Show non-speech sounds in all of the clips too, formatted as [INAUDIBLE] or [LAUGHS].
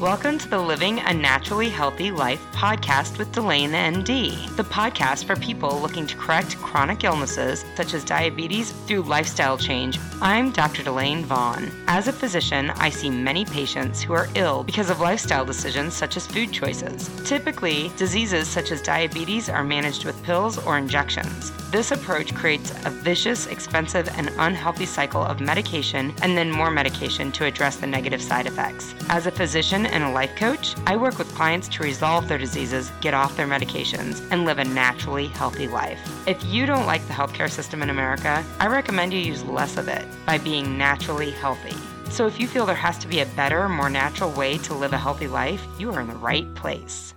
Welcome to the Living a Naturally Healthy Life podcast with Delane MD, the podcast for people looking to correct chronic illnesses such as diabetes through lifestyle change. I'm Dr. Delane Vaughn. As a physician, I see many patients who are ill because of lifestyle decisions such as food choices. Typically, diseases such as diabetes are managed with pills or injections. This approach creates a vicious, expensive, and unhealthy cycle of medication and then more medication to address the negative side effects. As a physician and a life coach, I work with clients to resolve their diseases, get off their medications, and live a naturally healthy life. If you don't like the healthcare system in America, I recommend you use less of it by being naturally healthy. So if you feel there has to be a better, more natural way to live a healthy life, you are in the right place.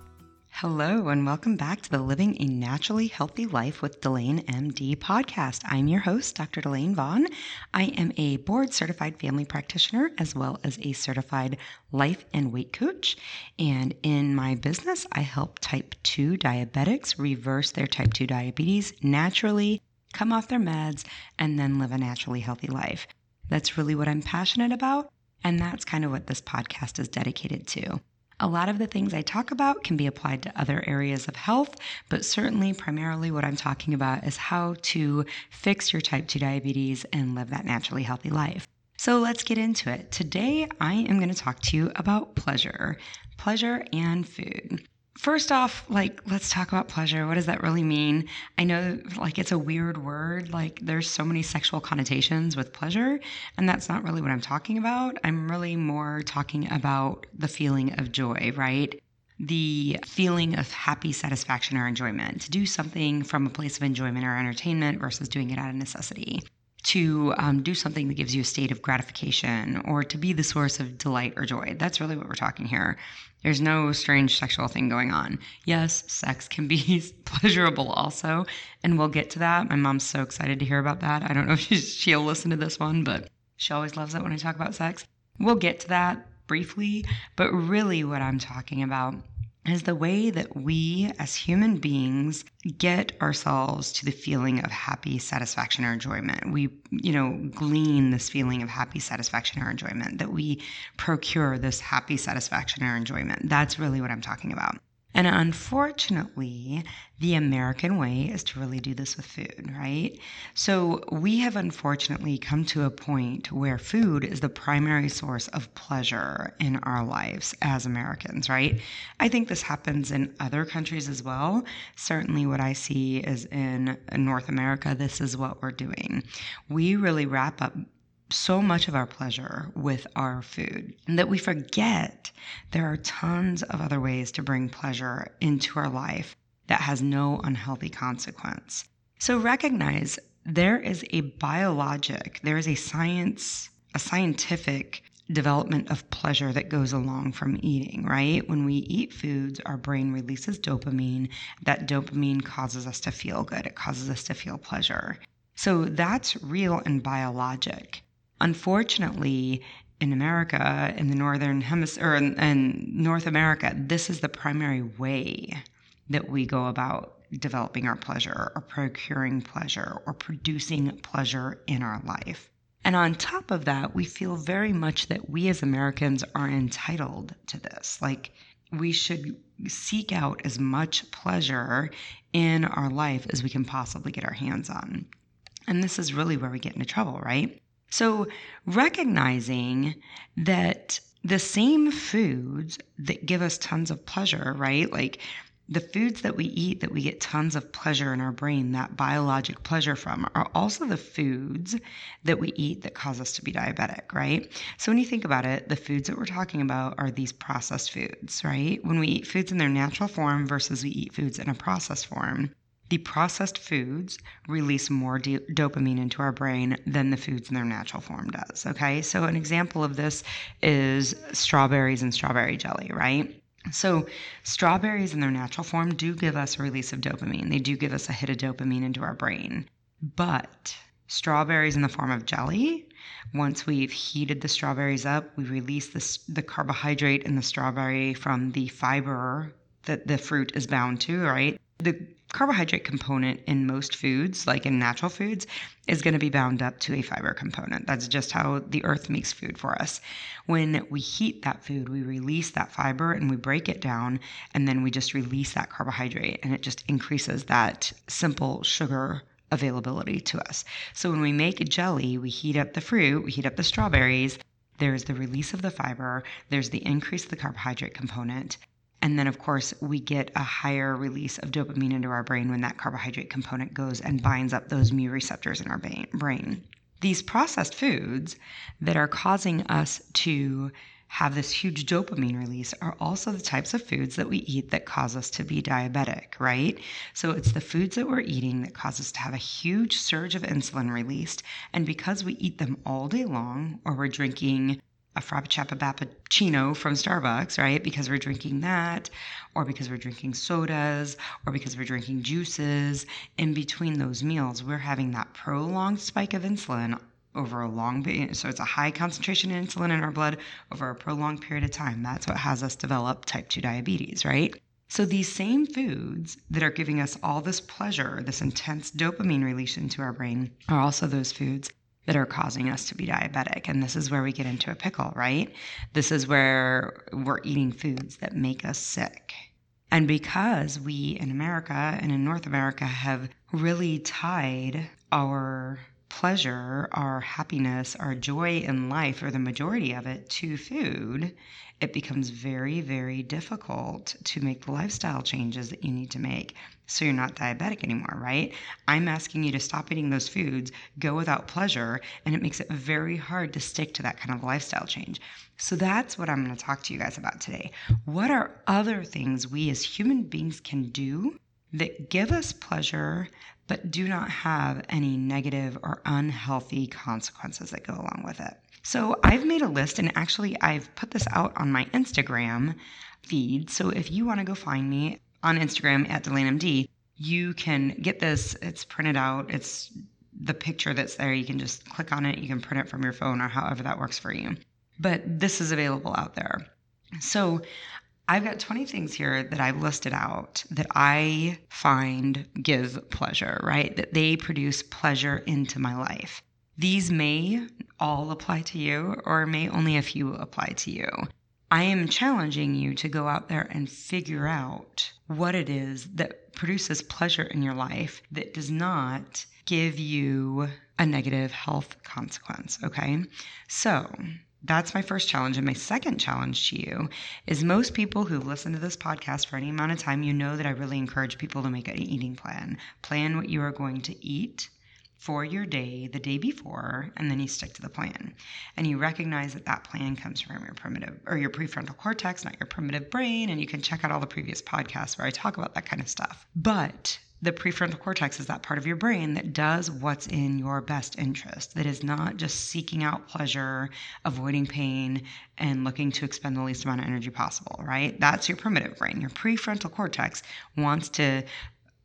Hello, and welcome back to the Living a Naturally Healthy Life with Delane MD podcast. I'm your host, Dr. Delane Vaughn. I am a board certified family practitioner as well as a certified life and weight coach. And in my business, I help type 2 diabetics reverse their type 2 diabetes naturally, come off their meds, and then live a naturally healthy life. That's really what I'm passionate about. And that's kind of what this podcast is dedicated to. A lot of the things I talk about can be applied to other areas of health, but certainly, primarily, what I'm talking about is how to fix your type 2 diabetes and live that naturally healthy life. So let's get into it. Today, I am going to talk to you about pleasure, pleasure and food. First off, like, let's talk about pleasure. What does that really mean? I know, like, it's a weird word. Like, there's so many sexual connotations with pleasure, and that's not really what I'm talking about. I'm really more talking about the feeling of joy, right? The feeling of happy satisfaction or enjoyment, to do something from a place of enjoyment or entertainment versus doing it out of necessity to um, do something that gives you a state of gratification or to be the source of delight or joy. That's really what we're talking here. There's no strange sexual thing going on. Yes, sex can be [LAUGHS] pleasurable also, and we'll get to that. My mom's so excited to hear about that. I don't know if [LAUGHS] she'll listen to this one, but she always loves it when I talk about sex. We'll get to that briefly, but really what I'm talking about is the way that we as human beings get ourselves to the feeling of happy satisfaction or enjoyment. We, you know, glean this feeling of happy satisfaction or enjoyment, that we procure this happy satisfaction or enjoyment. That's really what I'm talking about. And unfortunately, the American way is to really do this with food, right? So we have unfortunately come to a point where food is the primary source of pleasure in our lives as Americans, right? I think this happens in other countries as well. Certainly, what I see is in North America, this is what we're doing. We really wrap up so much of our pleasure with our food that we forget there are tons of other ways to bring pleasure into our life that has no unhealthy consequence. So recognize there is a biologic, there is a science, a scientific development of pleasure that goes along from eating, right? When we eat foods, our brain releases dopamine. That dopamine causes us to feel good, it causes us to feel pleasure. So that's real and biologic. Unfortunately, in America, in the northern hemisphere, in, in North America, this is the primary way that we go about developing our pleasure or procuring pleasure or producing pleasure in our life. And on top of that, we feel very much that we as Americans are entitled to this. Like, we should seek out as much pleasure in our life as we can possibly get our hands on. And this is really where we get into trouble, right? So, recognizing that the same foods that give us tons of pleasure, right? Like the foods that we eat that we get tons of pleasure in our brain, that biologic pleasure from, are also the foods that we eat that cause us to be diabetic, right? So when you think about it, the foods that we're talking about are these processed foods, right? When we eat foods in their natural form versus we eat foods in a processed form, the processed foods release more do- dopamine into our brain than the foods in their natural form does. Okay, so an example of this is strawberries and strawberry jelly, right? So, strawberries in their natural form do give us a release of dopamine. They do give us a hit of dopamine into our brain. But strawberries in the form of jelly, once we've heated the strawberries up, we release the, the carbohydrate in the strawberry from the fiber that the fruit is bound to, right? The carbohydrate component in most foods, like in natural foods, is going to be bound up to a fiber component. That's just how the earth makes food for us. When we heat that food, we release that fiber and we break it down, and then we just release that carbohydrate, and it just increases that simple sugar availability to us. So when we make a jelly, we heat up the fruit, we heat up the strawberries. There's the release of the fiber, there's the increase of the carbohydrate component, and then, of course, we get a higher release of dopamine into our brain when that carbohydrate component goes and binds up those mu receptors in our brain. These processed foods that are causing us to have this huge dopamine release are also the types of foods that we eat that cause us to be diabetic, right? So it's the foods that we're eating that cause us to have a huge surge of insulin released. And because we eat them all day long, or we're drinking a Frappuccino from Starbucks, right? Because we're drinking that, or because we're drinking sodas, or because we're drinking juices. In between those meals, we're having that prolonged spike of insulin over a long so it's a high concentration of insulin in our blood over a prolonged period of time that's what has us develop type 2 diabetes right so these same foods that are giving us all this pleasure this intense dopamine release into our brain are also those foods that are causing us to be diabetic. And this is where we get into a pickle, right? This is where we're eating foods that make us sick. And because we in America and in North America have really tied our pleasure, our happiness, our joy in life, or the majority of it, to food, it becomes very, very difficult to make the lifestyle changes that you need to make so you're not diabetic anymore, right? I'm asking you to stop eating those foods, go without pleasure, and it makes it very hard to stick to that kind of lifestyle change. So that's what I'm going to talk to you guys about today. What are other things we as human beings can do that give us pleasure but do not have any negative or unhealthy consequences that go along with it? So I've made a list, and actually, I've put this out on my Instagram feed. So if you want to go find me on Instagram at DelaneMD, you can get this. It's printed out. It's the picture that's there. You can just click on it. You can print it from your phone or however that works for you. But this is available out there. So I've got 20 things here that I've listed out that I find give pleasure, right? That they produce pleasure into my life. These may all apply to you, or may only a few apply to you. I am challenging you to go out there and figure out what it is that produces pleasure in your life that does not give you a negative health consequence. Okay. So that's my first challenge. And my second challenge to you is most people who've listened to this podcast for any amount of time, you know that I really encourage people to make an eating plan. Plan what you are going to eat for your day the day before, and then you stick to the plan. And you recognize that that plan comes from your primitive or your prefrontal cortex, not your primitive brain. And you can check out all the previous podcasts where I talk about that kind of stuff. But the prefrontal cortex is that part of your brain that does what's in your best interest, that is not just seeking out pleasure, avoiding pain, and looking to expend the least amount of energy possible, right? That's your primitive brain. Your prefrontal cortex wants to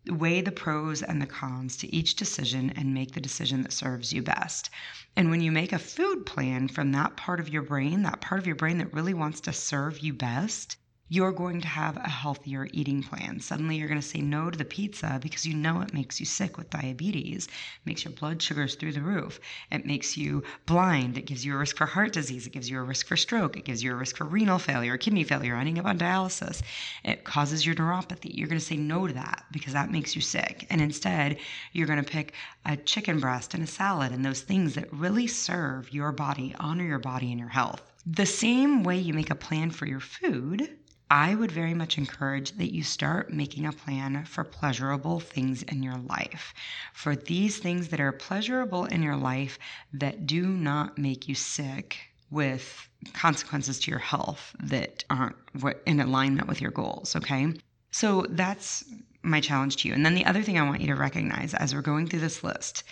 weigh the pros and the cons to each decision and make the decision that serves you best. And when you make a food plan from that part of your brain, that part of your brain that really wants to serve you best, you're going to have a healthier eating plan. Suddenly, you're going to say no to the pizza because you know it makes you sick with diabetes, it makes your blood sugars through the roof, it makes you blind, it gives you a risk for heart disease, it gives you a risk for stroke, it gives you a risk for renal failure, kidney failure, ending up on dialysis, it causes your neuropathy. You're going to say no to that because that makes you sick. And instead, you're going to pick a chicken breast and a salad and those things that really serve your body, honor your body and your health. The same way you make a plan for your food I would very much encourage that you start making a plan for pleasurable things in your life. For these things that are pleasurable in your life that do not make you sick with consequences to your health that aren't in alignment with your goals, okay? So that's my challenge to you. And then the other thing I want you to recognize as we're going through this list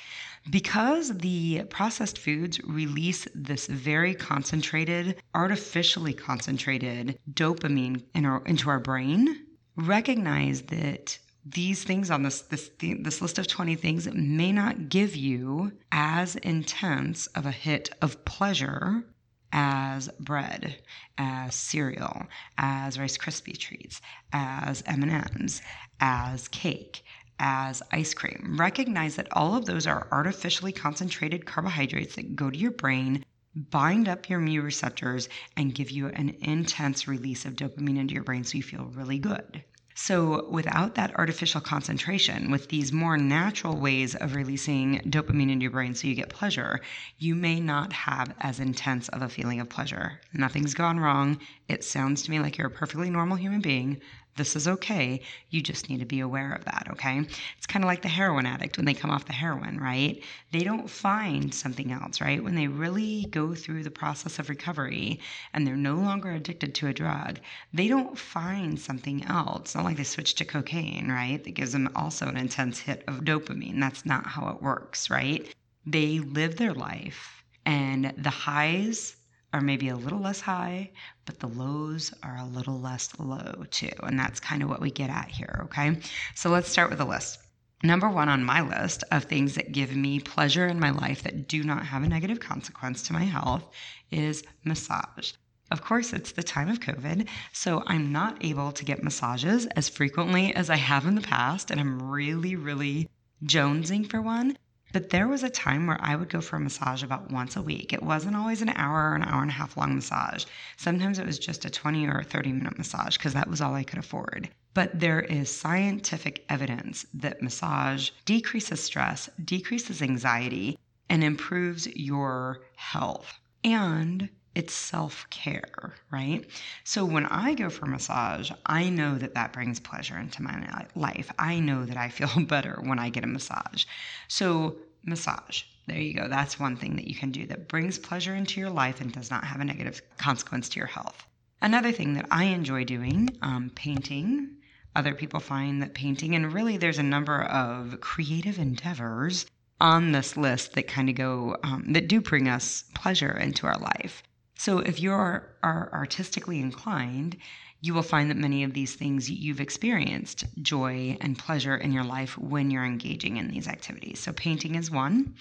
because the processed foods release this very concentrated, artificially concentrated dopamine in our, into our brain, recognize that these things on this, this this list of 20 things may not give you as intense of a hit of pleasure as bread, as cereal, as Rice Krispie treats, as M&Ms, as cake, as ice cream. Recognize that all of those are artificially concentrated carbohydrates that go to your brain, bind up your mu receptors, and give you an intense release of dopamine into your brain so you feel really good. So, without that artificial concentration, with these more natural ways of releasing dopamine into your brain so you get pleasure, you may not have as intense of a feeling of pleasure. Nothing's gone wrong. It sounds to me like you're a perfectly normal human being. This is okay. You just need to be aware of that, okay? It's kind of like the heroin addict when they come off the heroin, right? They don't find something else, right? When they really go through the process of recovery and they're no longer addicted to a drug, they don't find something else. Not like they switch to cocaine, right? That gives them also an intense hit of dopamine. That's not how it works, right? They live their life and the highs are maybe a little less high, but the lows are a little less low too. And that's kind of what we get at here, okay? So let's start with a list. Number one on my list of things that give me pleasure in my life that do not have a negative consequence to my health is massage. Of course, it's the time of COVID, so I'm not able to get massages as frequently as I have in the past, and I'm really, really jonesing for one. But there was a time where I would go for a massage about once a week. It wasn't always an hour or an hour and a half long massage. Sometimes it was just a 20 or 30 minute massage because that was all I could afford. But there is scientific evidence that massage decreases stress, decreases anxiety, and improves your health. And it's self care, right? So when I go for massage, I know that that brings pleasure into my life. I know that I feel [LAUGHS] better when I get a massage. So massage. There you go. That's one thing that you can do that brings pleasure into your life and does not have a negative consequence to your health. Another thing that I enjoy doing, um, painting. Other people find that painting, and really there's a number of creative endeavors on this list that kind of go, um, that do bring us pleasure into our life. So if you are, are artistically inclined, you will find that many of these things you've experienced joy and pleasure in your life when you're engaging in these activities. So, painting is one,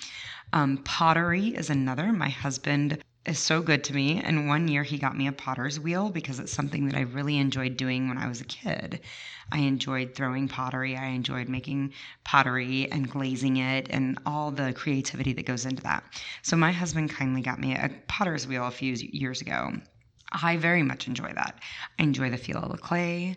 um, pottery is another. My husband is so good to me. And one year he got me a potter's wheel because it's something that I really enjoyed doing when I was a kid. I enjoyed throwing pottery, I enjoyed making pottery and glazing it and all the creativity that goes into that. So, my husband kindly got me a potter's wheel a few years ago. I very much enjoy that. I enjoy the feel of the clay.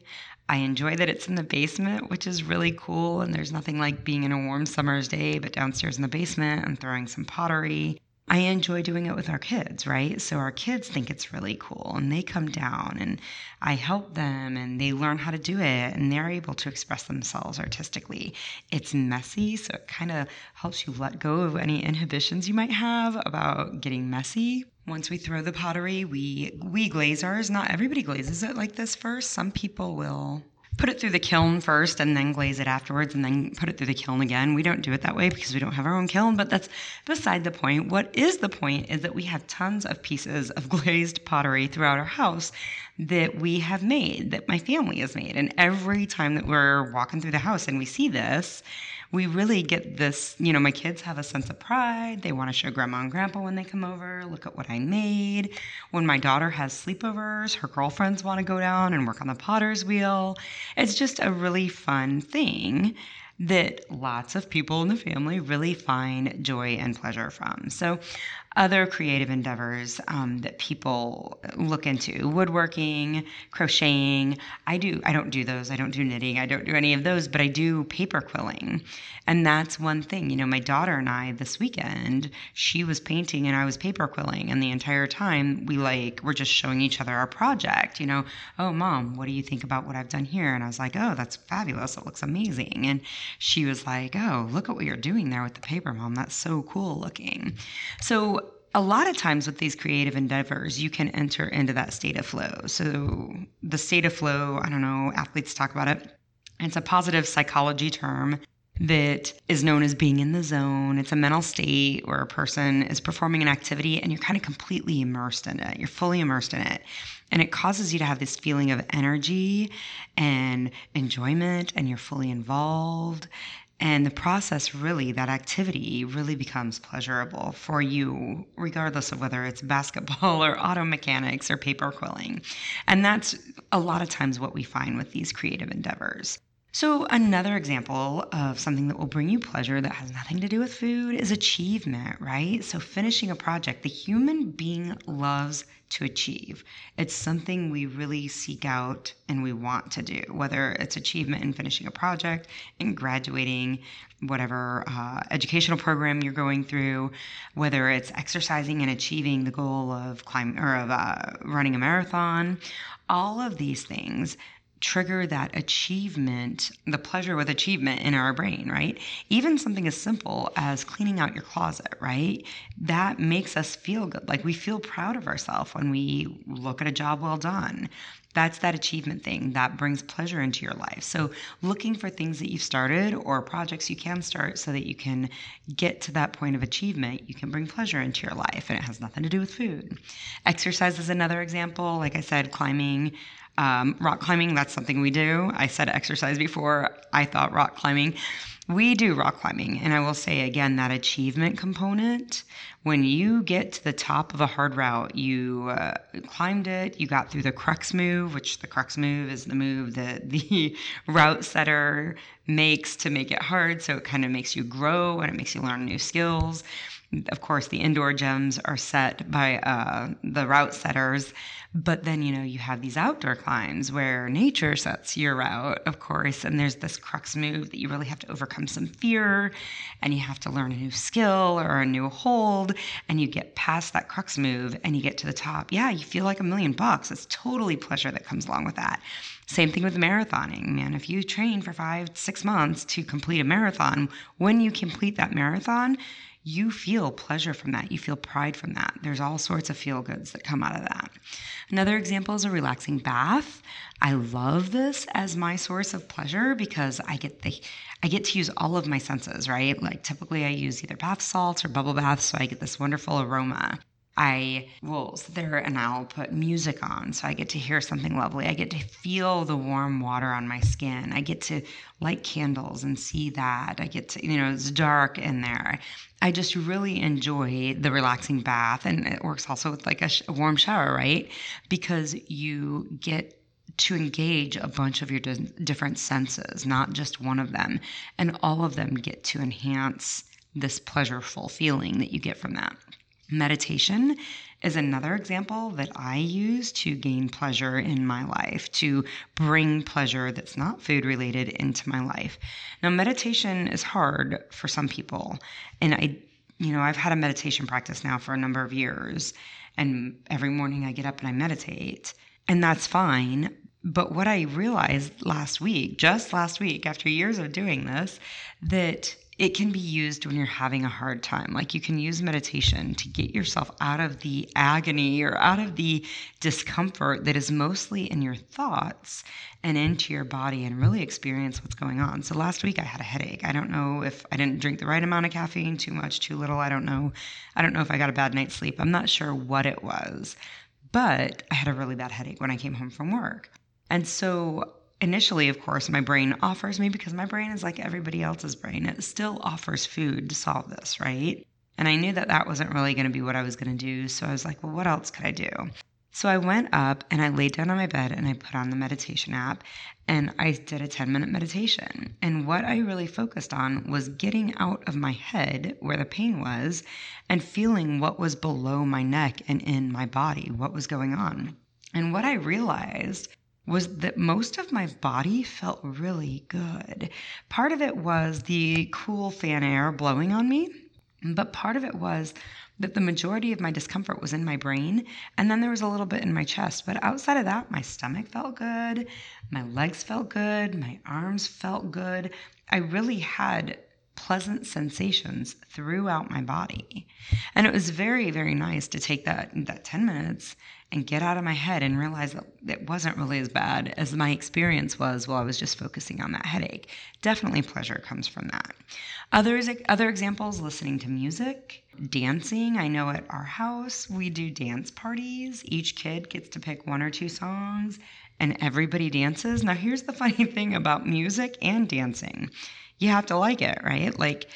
I enjoy that it's in the basement, which is really cool. And there's nothing like being in a warm summer's day, but downstairs in the basement and throwing some pottery. I enjoy doing it with our kids, right? So our kids think it's really cool and they come down and I help them and they learn how to do it and they're able to express themselves artistically. It's messy, so it kind of helps you let go of any inhibitions you might have about getting messy. Once we throw the pottery, we we glaze ours. Not everybody glazes it like this first. Some people will put it through the kiln first and then glaze it afterwards and then put it through the kiln again. We don't do it that way because we don't have our own kiln, but that's beside the point. What is the point is that we have tons of pieces of [LAUGHS] glazed pottery throughout our house that we have made, that my family has made. And every time that we're walking through the house and we see this, we really get this, you know, my kids have a sense of pride. They want to show grandma and grandpa when they come over, look at what I made. When my daughter has sleepovers, her girlfriends want to go down and work on the potter's wheel. It's just a really fun thing that lots of people in the family really find joy and pleasure from. So other creative endeavors um, that people look into woodworking crocheting. I do i don't do those. I don't do knitting. I don't do any of those but i do paper quilling. And that's one thing. You know my daughter and i this weekend she was painting and i was paper quilling. And the entire time we like we're just showing each other our project you know. Oh mom what do you think about what i've done here? And i was like oh that's fabulous. It looks amazing. And she was like oh look at what you're doing there with the paper mom. That's so cool looking. So a lot of times with these creative endeavors, you can enter into that state of flow. So, the state of flow, I don't know, athletes talk about it. It's a positive psychology term that is known as being in the zone. It's a mental state where a person is performing an activity and you're kind of completely immersed in it. You're fully immersed in it. And it causes you to have this feeling of energy and enjoyment, and you're fully involved. And the process really, that activity really becomes pleasurable for you, regardless of whether it's basketball [LAUGHS] or auto mechanics or paper quilling. And that's a lot of times what we find with these creative endeavors. So, another example of something that will bring you pleasure that has nothing to do with food is achievement, right? So, finishing a project, the human being loves to achieve. It's something we really seek out and we want to do, whether it's achievement in finishing a project, in graduating, whatever uh, educational program you're going through, whether it's exercising and achieving the goal of climbing or of uh, running a marathon. All of these things trigger that achievement, the pleasure with achievement in our brain, right? Even something as simple as cleaning out your closet, right? That makes us feel good. Like we feel proud of ourselves when we look at a job well done. That's that achievement thing that brings pleasure into your life. So, looking for things that you've started or projects you can start so that you can get to that point of achievement, you can bring pleasure into your life. And it has nothing to do with food. Exercise is another example. Like I said, climbing, um, rock climbing, that's something we do. I said exercise before, I thought rock climbing. We do rock climbing. And I will say again, that achievement component, when you get to the top of a hard route, you uh, climbed it, you got through the crux move, which the crux move is the move that [LAUGHS] the route setter makes to make it hard. So it kind of makes you grow and it makes you learn new skills. Of course, the indoor gems are set by uh, the route setters but then, you know, you have these outdoor climbs where nature sets your route, of course, and there's this crux move that you really have to overcome some fear and you have to learn a new skill or a new hold and you get past that crux move and you get to the top. Yeah, you feel like a million bucks. It's totally pleasure that comes along with that. Same thing with marathoning, man. If you train for five, six months to complete a marathon, when you complete that marathon, you feel pleasure from that. You feel pride from that. There's all sorts of feel goods that come out of that. Another example is a relaxing bath. I love this as my source of pleasure because I get the I get to use all of my senses, right? Like typically I use either bath salts or bubble baths, so I get this wonderful aroma. I will sit there and I'll put music on so I get to hear something lovely. I get to feel the warm water on my skin. I get to light candles and see that. I get to, you know, it's dark in there. I just really enjoy the relaxing bath. And it works also with like a, sh- a warm shower, right? Because you get to engage a bunch of your different senses, not just one of them. And all of them get to enhance this pleasureful feeling that you get from that. Meditation is another example that I use to gain pleasure in my life, to bring pleasure that's not food related into my life. Now, meditation is hard for some people. And I, you know, I've had a meditation practice now for a number of years. And every morning I get up and I meditate, and that's fine. But what I realized last week, just last week, after years of doing this, that it can be used when you're having a hard time. Like you can use meditation to get yourself out of the agony or out of the discomfort that is mostly in your thoughts and into your body and really experience what's going on. So last week I had a headache. I don't know if I didn't drink the right amount of caffeine, too much, too little. I don't know. I don't know if I got a bad night's sleep. I'm not sure what it was. But I had a really bad headache when I came home from work. And so initially, of course, my brain offers me because my brain is like everybody else's brain. It still offers food to solve this, right? And I knew that that wasn't really going to be what I was going to do. So I was like, well, what else could I do? So I went up and I laid down on my bed and I put on the meditation app and I did a 10 minute meditation. And what I really focused on was getting out of my head where the pain was and feeling what was below my neck and in my body, what was going on. And what I realized was that most of my body felt really good. Part of it was the cool fan air blowing on me, but part of it was that the majority of my discomfort was in my brain and then there was a little bit in my chest. But outside of that, my stomach felt good, my legs felt good, my arms felt good. I really had pleasant sensations throughout my body. And it was very, very nice to take that that 10 minutes and get out of my head and realize that it wasn't really as bad as my experience was while I was just focusing on that headache. Definitely pleasure comes from that. Others other examples listening to music, dancing. I know at our house we do dance parties. Each kid gets to pick one or two songs and everybody dances. Now here's the [LAUGHS] funny thing about music and dancing you have to like it, right? Like,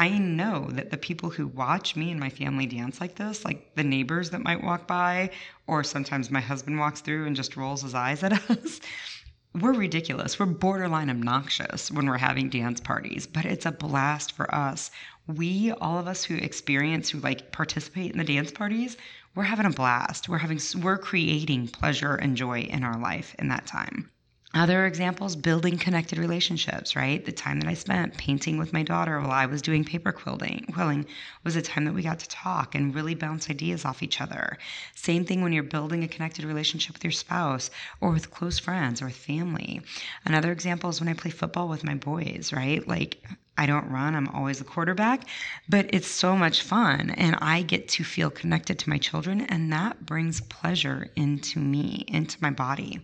I know that the people who watch me and my family dance like this, like the neighbors that might walk by, or sometimes my husband walks through and just rolls his eyes at [LAUGHS] us, we're ridiculous. We're borderline obnoxious when we're having dance parties, but it's a blast for us. We, all of us who experience, who like participate in the dance parties, we're having a blast. We're having, we're creating pleasure and joy in our life in that time. Other examples, building connected relationships, right? The time that I spent painting with my daughter while I was doing paper quilting, quilling was a time that we got to talk and really bounce ideas off each other. Same thing when you're building a connected relationship with your spouse or with close friends or with family. Another example is when I play football with my boys, right? Like I don't run, I'm always a quarterback, but it's so much fun and I get to feel connected to my children and that brings pleasure into me, into my body.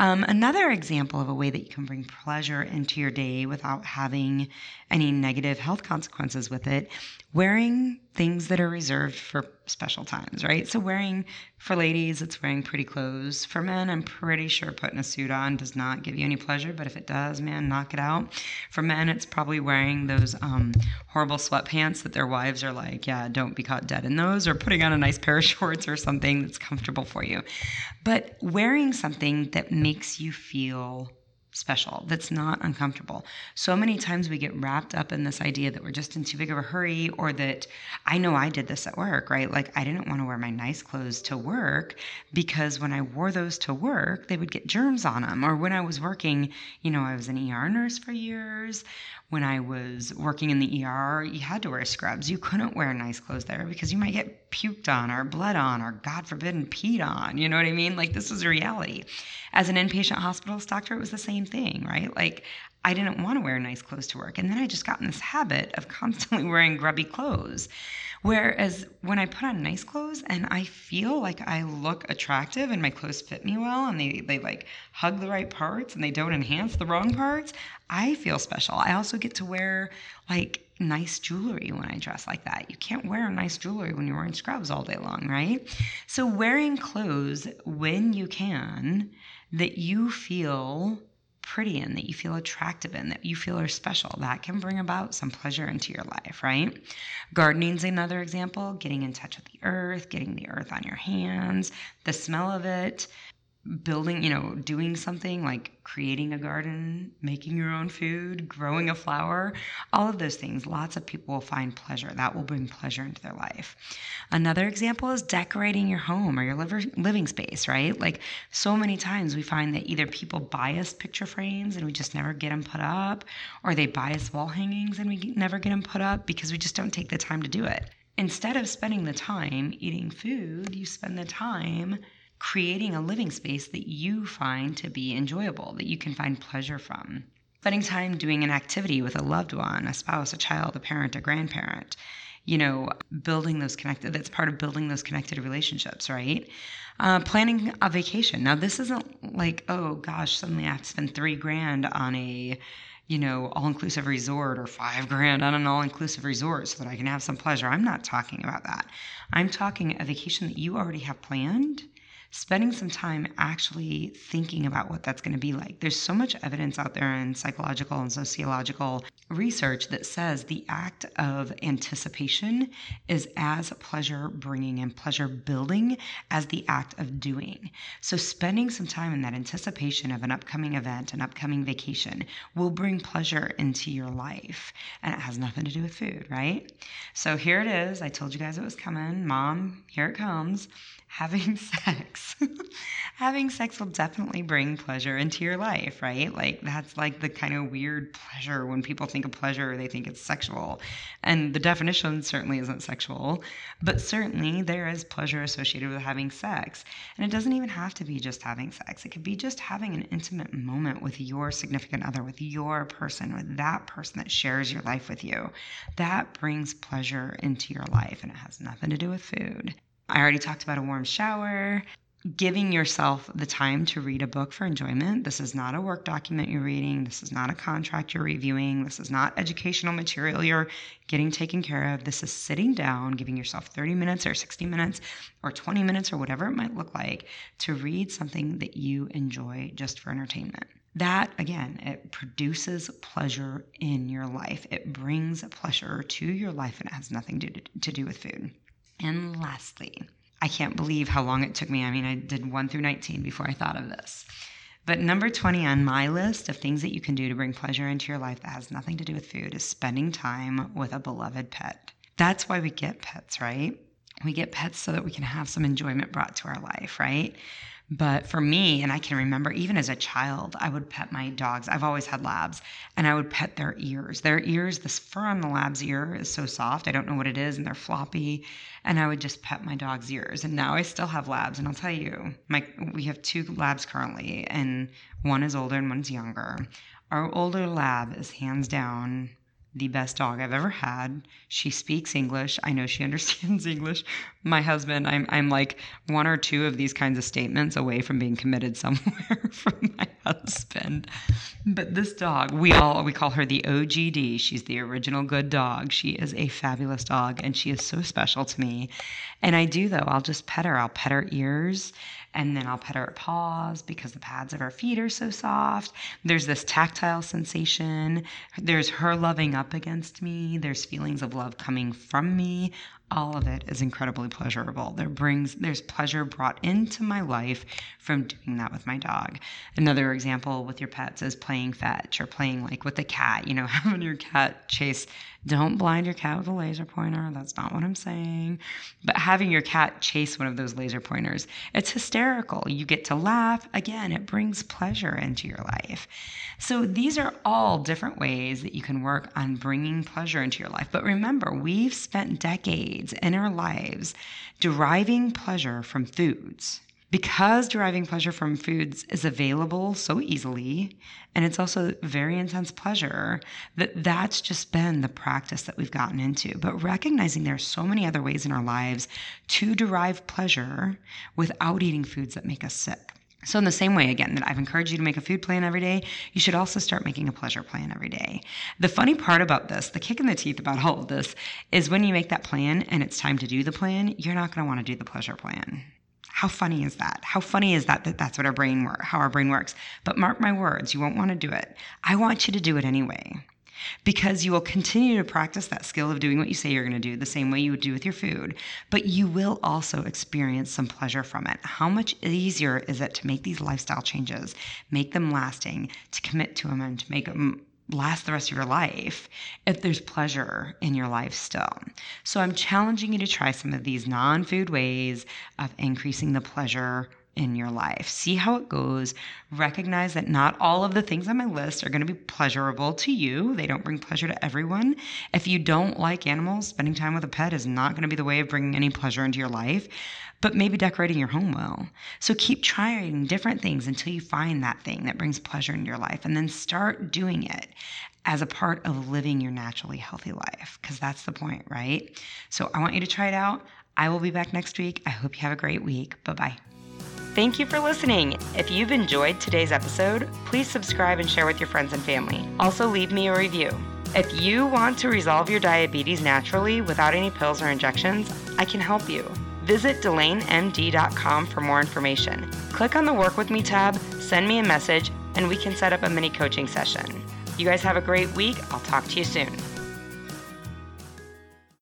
Um, another example of a way that you can bring pleasure into your day without having any negative health consequences with it, wearing things that are reserved for special times, right? So, wearing for ladies, it's wearing pretty clothes. For men, I'm pretty sure putting a suit on does not give you any pleasure, but if it does, man, knock it out. For men, it's probably wearing those um, horrible sweatpants that their wives are like, yeah, don't be caught dead in those, or putting on a nice pair of [LAUGHS] shorts or something that's comfortable for you. But wearing something that makes you feel special, that's not uncomfortable. So many times we get wrapped up in this idea that we're just in too big of a hurry or that I know I did this at work, right? Like I didn't want to wear my nice clothes to work because when I wore those to work, they would get germs on them. Or when I was working, you know, I was an ER nurse for years when I was working in the ER, you had to wear scrubs. You couldn't wear nice clothes there because you might get puked on or blood on or, God forbid, peed on. You know what I mean? Like, this a reality. As an inpatient hospitalist doctor, it was the same thing, right? Like, I didn't want to wear nice clothes to work. And then I just got in this habit of [LAUGHS] constantly wearing grubby clothes. Whereas when I put on nice clothes and I feel like I look attractive and my clothes fit me well and they, they like hug the right parts and they don't enhance the wrong parts, I feel special. I also get to wear like nice jewelry when I dress like that. You can't wear nice jewelry when you're wearing scrubs all day long, right? So wearing clothes when you can that you feel pretty in, that you feel attractive in, that you feel are special. That can bring about some pleasure into your life, right? Gardening's another example, getting in touch with the earth, getting the earth on your hands, the smell of it, building, you know, doing something like creating a garden, making your own food, growing a flower, all of those things, lots of people will find pleasure. That will bring pleasure into their life. Another example is decorating your home or your living space, right? Like so many times we find that either people buy us picture frames and we just never get them put up, or they buy us wall hangings and we never get them put up because we just don't take the time to do it. Instead of spending the time eating food, you spend the time creating a living space that you find to be enjoyable, that you can find pleasure from. Spending time doing an activity with a loved one, a spouse, a child, a parent, a grandparent, you know, building those connected, that's part of building those connected relationships, right? Uh, planning a vacation. Now, this isn't like, oh gosh, suddenly I have to spend three grand on a, you know, all inclusive resort or five grand on an all inclusive resort so that I can have some pleasure. I'm not talking about that. I'm talking a vacation that you already have planned spending some time actually thinking about what that's going to be like. There's so much evidence out there in psychological and sociological research that says the act of anticipation is as pleasure bringing and pleasure building as the act of doing. So, spending some time in that anticipation of an upcoming event, an upcoming vacation, will bring pleasure into your life. And it has nothing to do with food, right? So, here it is. I told you guys it was coming. Mom, here it comes having [LAUGHS] sex. [LAUGHS] having sex will definitely bring pleasure into your life, right? Like that's like the kind of weird pleasure when people think of pleasure, or they think it's sexual. And the definition certainly isn't sexual, but certainly there is pleasure associated with having sex. And it doesn't even have to be just having sex. It could be just having an intimate moment with your significant other, with your person, with that person that shares your life with you. That brings pleasure into your life and it has nothing to do with food. I already talked about a warm shower, giving yourself the time to read a book for enjoyment. This is not a work document you're reading. This is not a contract you're reviewing. This is not educational material you're getting taken care of. This is sitting down, giving yourself 30 minutes or 60 minutes or 20 minutes or whatever it might look like to read something that you enjoy just for entertainment. That, again, it produces pleasure in your life. It brings pleasure to your life and it has nothing to, to do with food. And lastly, I can't believe how long it took me. I mean, I did 1 through 19 before I thought of this. But number 20 on my list of things that you can do to bring pleasure into your life that has nothing to do with food is spending time with a beloved pet. That's why we get pets, right? We get pets so that we can have some enjoyment brought to our life, right? But for me, and I can remember even as a child, I would pet my dogs. I've always had labs, and I would pet their ears. Their ears, this fur on the lab's ear is so soft. I don't know what it is, and they're floppy. And I would just pet my dog's ears. And now I still have labs, and I'll tell you, my we have two labs currently, and one is older and one's younger. Our older lab is hands down the best dog I've ever had. She speaks English. I know she [LAUGHS] understands English. My husband, I'm I'm like one or two of these kinds of statements away from being committed [LAUGHS] somewhere from my husband. But this dog, we all we call her the OGD. She's the original good dog. She is a fabulous dog and she is so special to me. And I do though, I'll just pet her. I'll pet her ears and then I'll pet her paws because the pads of her feet are so soft. There's this tactile sensation. There's her loving up against me. There's feelings of love coming from me all of it is incredibly pleasurable. There brings there's pleasure brought into my life from doing that with my dog. Another example with your pets is playing fetch or playing like with the cat, you know, [LAUGHS] having your cat chase don't blind your cat with a laser pointer. That's not what I'm saying. But having your cat chase one of those laser pointers, it's hysterical. You get to laugh. Again, it brings pleasure into your life. So these are all different ways that you can work on bringing pleasure into your life. But remember, we've spent decades in our lives deriving pleasure from foods. Because deriving pleasure from foods is available so easily and it's also very intense pleasure that that's just been the practice that we've gotten into. But recognizing there are so many other ways in our lives to derive pleasure without eating foods that make us sick so, in the same way, again, that I've encouraged you to make a food plan every day, you should also start making a pleasure plan every day. The funny part about this, the kick in the teeth about all of this, is when you make that plan and it's time to do the plan, you're not going to want to do the pleasure plan. How funny is that? How funny is that that that's what our brain work, how our brain works? But mark my words, you won't want to do it. I want you to do it anyway. Because you will continue to practice that skill of doing what you say you're going to do the same way you would do with your food, but you will also experience some pleasure from it. How much easier is it to make these lifestyle changes, make them lasting, to commit to them, and to make them last the rest of your life if there's pleasure in your life still. So I'm challenging you to try some of these non food ways of increasing the pleasure in your life. See how it goes. Recognize that not all of the things on my list are going to be pleasurable to you. They don't bring pleasure to everyone. If you don't like animals, spending time with a pet is not going to be the way of bringing any pleasure into your life but maybe decorating your home will. So keep trying different things until you find that thing that brings pleasure in your life and then start doing it as a part of living your naturally healthy life because that's the point, right? So I want you to try it out. I will be back next week. I hope you have a great week. Bye bye. Thank you for listening. If you've enjoyed today's episode, please subscribe and share with your friends and family. Also, leave me a review. If you want to resolve your diabetes naturally without any pills or injections, I can help you. Visit DelaneMD.com for more information. Click on the Work With Me tab, send me a message, and we can set up a mini coaching session. You guys have a great week. I'll talk to you soon.